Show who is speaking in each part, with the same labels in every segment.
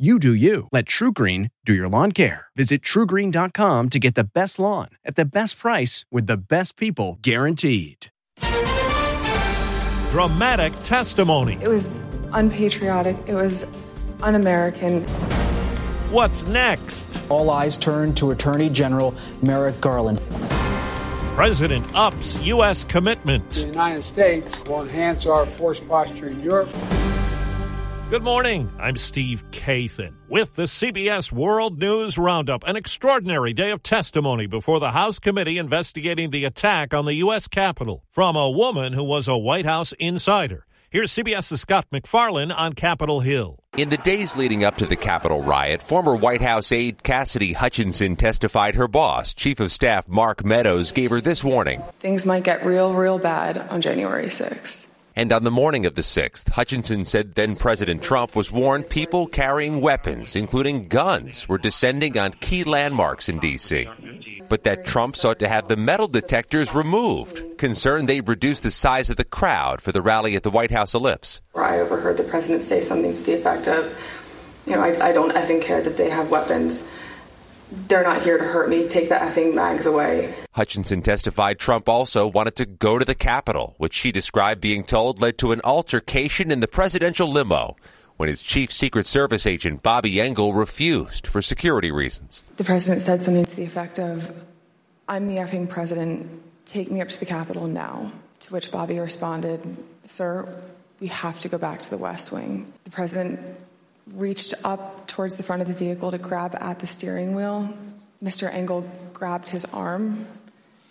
Speaker 1: You do you. Let TruGreen do your lawn care. Visit trugreen.com to get the best lawn at the best price with the best people guaranteed.
Speaker 2: Dramatic testimony.
Speaker 3: It was unpatriotic. It was un American.
Speaker 2: What's next?
Speaker 4: All eyes turn to Attorney General Merrick Garland.
Speaker 2: President ups U.S. commitment.
Speaker 5: The United States will enhance our force posture in Europe.
Speaker 2: Good morning. I'm Steve Kathan with the CBS World News Roundup. An extraordinary day of testimony before the House committee investigating the attack on the U.S. Capitol from a woman who was a White House insider. Here's CBS's Scott MacFarlane on Capitol Hill.
Speaker 6: In the days leading up to the Capitol riot, former White House aide Cassidy Hutchinson testified her boss, Chief of Staff Mark Meadows, gave her this warning.
Speaker 3: Things might get real, real bad on January 6th.
Speaker 6: And on the morning of the 6th, Hutchinson said then President Trump was warned people carrying weapons, including guns, were descending on key landmarks in D.C. But that Trump sought to have the metal detectors removed, concerned they'd reduce the size of the crowd for the rally at the White House ellipse.
Speaker 3: I overheard the president say something to the effect of, you know, I, I don't even care that they have weapons they're not here to hurt me. Take the effing mags away.
Speaker 6: Hutchinson testified Trump also wanted to go to the Capitol, which she described being told led to an altercation in the presidential limo when his chief Secret Service agent, Bobby Engel, refused for security reasons.
Speaker 3: The president said something to the effect of, I'm the effing president. Take me up to the Capitol now. To which Bobby responded, Sir, we have to go back to the West Wing. The president reached up towards the front of the vehicle to grab at the steering wheel. Mr. Engel grabbed his arm,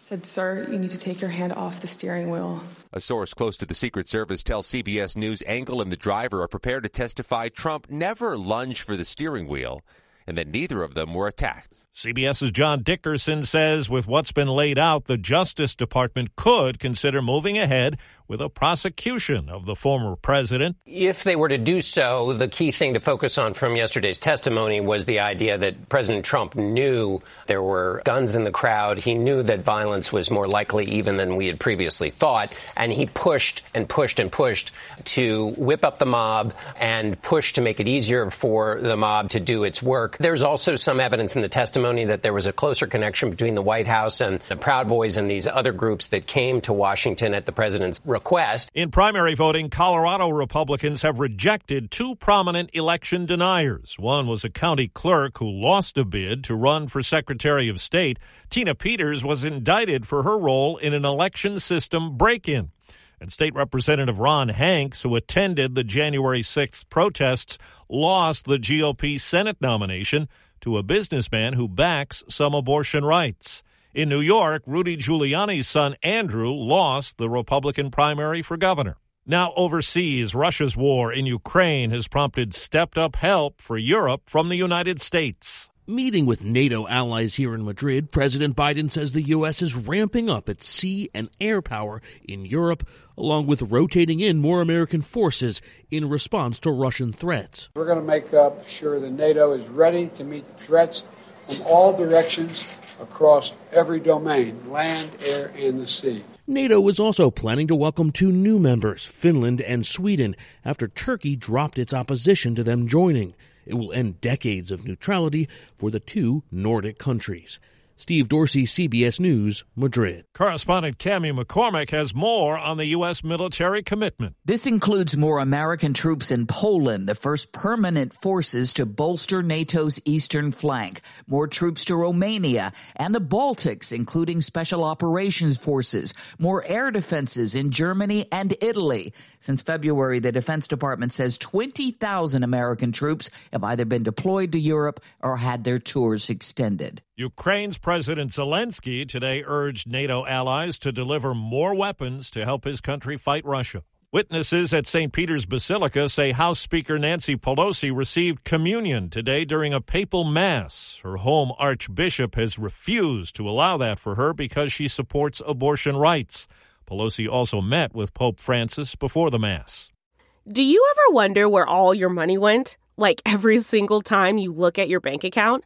Speaker 3: said, Sir, you need to take your hand off the steering wheel.
Speaker 6: A source close to the Secret Service tells CBS News Engel and the driver are prepared to testify Trump never lunged for the steering wheel and that neither of them were attacked.
Speaker 2: CBS's John Dickerson says with what's been laid out, the Justice Department could consider moving ahead with a prosecution of the former president.
Speaker 7: If they were to do so, the key thing to focus on from yesterday's testimony was the idea that President Trump knew there were guns in the crowd. He knew that violence was more likely even than we had previously thought. And he pushed and pushed and pushed to whip up the mob and push to make it easier for the mob to do its work. There's also some evidence in the testimony that there was a closer connection between the White House and the Proud Boys and these other groups that came to Washington at the president's request.
Speaker 2: In primary voting, Colorado Republicans have rejected two prominent election deniers. One was a county clerk who lost a bid to run for Secretary of State. Tina Peters was indicted for her role in an election system break in. And State Representative Ron Hanks, who attended the January 6th protests, lost the GOP Senate nomination to a businessman who backs some abortion rights. In New York, Rudy Giuliani's son Andrew lost the Republican primary for governor. Now, overseas, Russia's war in Ukraine has prompted stepped up help for Europe from the United States.
Speaker 8: Meeting with NATO allies here in Madrid, President Biden says the U.S. is ramping up its sea and air power in Europe, along with rotating in more American forces in response to Russian threats.
Speaker 5: We're going to make up sure that NATO is ready to meet threats from all directions across every domain land, air, and the sea.
Speaker 8: NATO is also planning to welcome two new members, Finland and Sweden, after Turkey dropped its opposition to them joining. It will end decades of neutrality for the two Nordic countries. Steve Dorsey, CBS News, Madrid.
Speaker 2: Correspondent Cami McCormick has more on the U.S. military commitment.
Speaker 9: This includes more American troops in Poland, the first permanent forces to bolster NATO's eastern flank, more troops to Romania and the Baltics, including special operations forces, more air defenses in Germany and Italy. Since February, the Defense Department says 20,000 American troops have either been deployed to Europe or had their tours extended.
Speaker 2: Ukraine's President Zelensky today urged NATO allies to deliver more weapons to help his country fight Russia. Witnesses at St. Peter's Basilica say House Speaker Nancy Pelosi received communion today during a papal mass. Her home archbishop has refused to allow that for her because she supports abortion rights. Pelosi also met with Pope Francis before the mass.
Speaker 10: Do you ever wonder where all your money went? Like every single time you look at your bank account?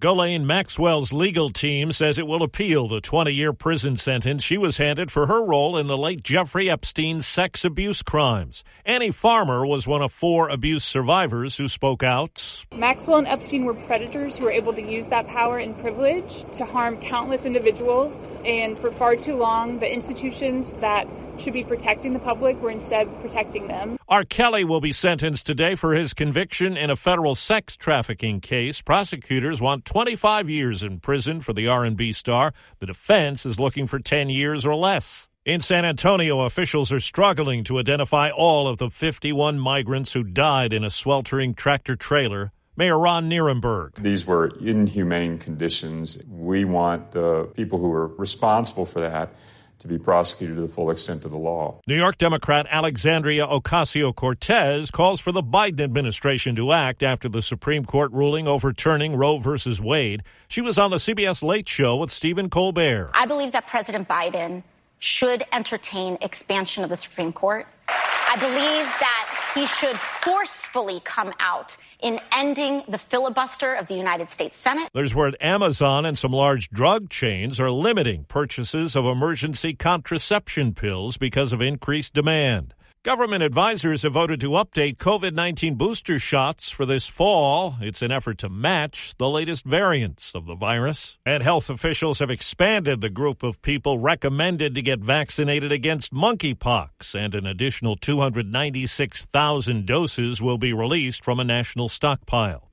Speaker 2: Ghislaine Maxwell's legal team says it will appeal the 20 year prison sentence she was handed for her role in the late Jeffrey Epstein's sex abuse crimes. Annie Farmer was one of four abuse survivors who spoke out.
Speaker 11: Maxwell and Epstein were predators who were able to use that power and privilege to harm countless individuals, and for far too long, the institutions that should be protecting the public We're instead protecting them.
Speaker 2: R. Kelly will be sentenced today for his conviction in a federal sex trafficking case. Prosecutors want 25 years in prison for the R&B star. The defense is looking for 10 years or less. In San Antonio, officials are struggling to identify all of the 51 migrants who died in a sweltering tractor trailer Mayor Ron Nirenberg.
Speaker 12: These were inhumane conditions. We want the people who are responsible for that to be prosecuted to the full extent of the law.
Speaker 2: New York Democrat Alexandria Ocasio Cortez calls for the Biden administration to act after the Supreme Court ruling overturning Roe v. Wade. She was on the CBS Late Show with Stephen Colbert.
Speaker 13: I believe that President Biden should entertain expansion of the Supreme Court. I believe that he should forcefully come out in ending the filibuster of the United States Senate.
Speaker 2: There's word Amazon and some large drug chains are limiting purchases of emergency contraception pills because of increased demand. Government advisors have voted to update COVID 19 booster shots for this fall. It's an effort to match the latest variants of the virus. And health officials have expanded the group of people recommended to get vaccinated against monkeypox, and an additional 296,000 doses will be released from a national stockpile.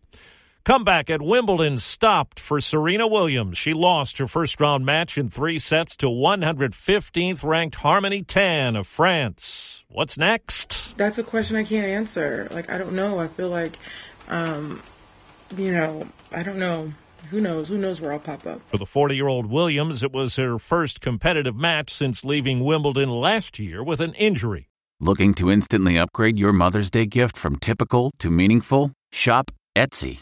Speaker 2: Comeback at Wimbledon stopped for Serena Williams. She lost her first round match in three sets to 115th ranked Harmony Tan of France. What's next?
Speaker 14: That's a question I can't answer. Like, I don't know. I feel like, um, you know, I don't know. Who knows? Who knows where I'll pop up?
Speaker 2: For the 40 year old Williams, it was her first competitive match since leaving Wimbledon last year with an injury.
Speaker 15: Looking to instantly upgrade your Mother's Day gift from typical to meaningful? Shop Etsy.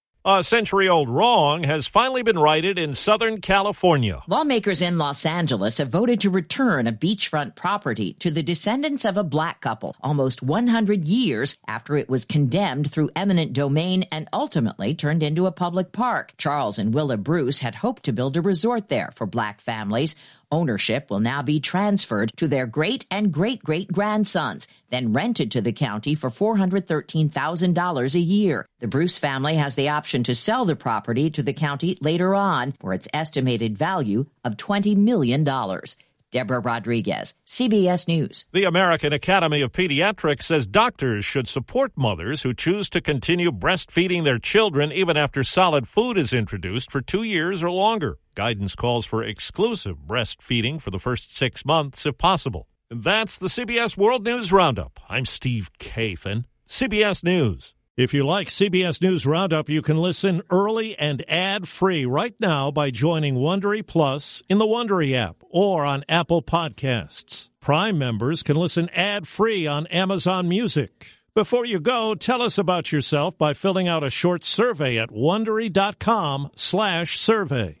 Speaker 2: A century old wrong has finally been righted in Southern California.
Speaker 16: Lawmakers in Los Angeles have voted to return a beachfront property to the descendants of a black couple almost 100 years after it was condemned through eminent domain and ultimately turned into a public park. Charles and Willa Bruce had hoped to build a resort there for black families. Ownership will now be transferred to their great and great great grandsons, then rented to the county for $413,000 a year. The Bruce family has the option to sell the property to the county later on for its estimated value of $20 million. Deborah Rodriguez, CBS News.
Speaker 2: The American Academy of Pediatrics says doctors should support mothers who choose to continue breastfeeding their children even after solid food is introduced for two years or longer. Guidance calls for exclusive breastfeeding for the first six months if possible. And that's the CBS World News Roundup. I'm Steve Kathan, CBS News. If you like CBS News Roundup, you can listen early and ad-free right now by joining Wondery Plus in the Wondery app or on Apple Podcasts. Prime members can listen ad-free on Amazon Music. Before you go, tell us about yourself by filling out a short survey at wondery.com/survey.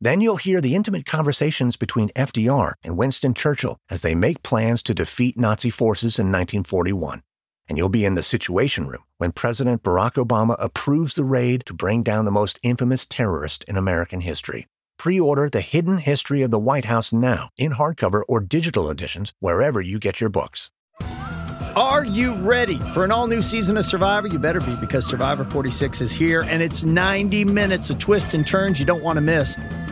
Speaker 17: Then you'll hear the intimate conversations between FDR and Winston Churchill as they make plans to defeat Nazi forces in 1941 and you'll be in the Situation Room when President Barack Obama approves the raid to bring down the most infamous terrorist in American history. Pre order The Hidden History of the White House now in hardcover or digital editions wherever you get your books.
Speaker 18: Are you ready for an all new season of Survivor? You better be because Survivor 46 is here and it's 90 minutes of twists and turns you don't want to miss.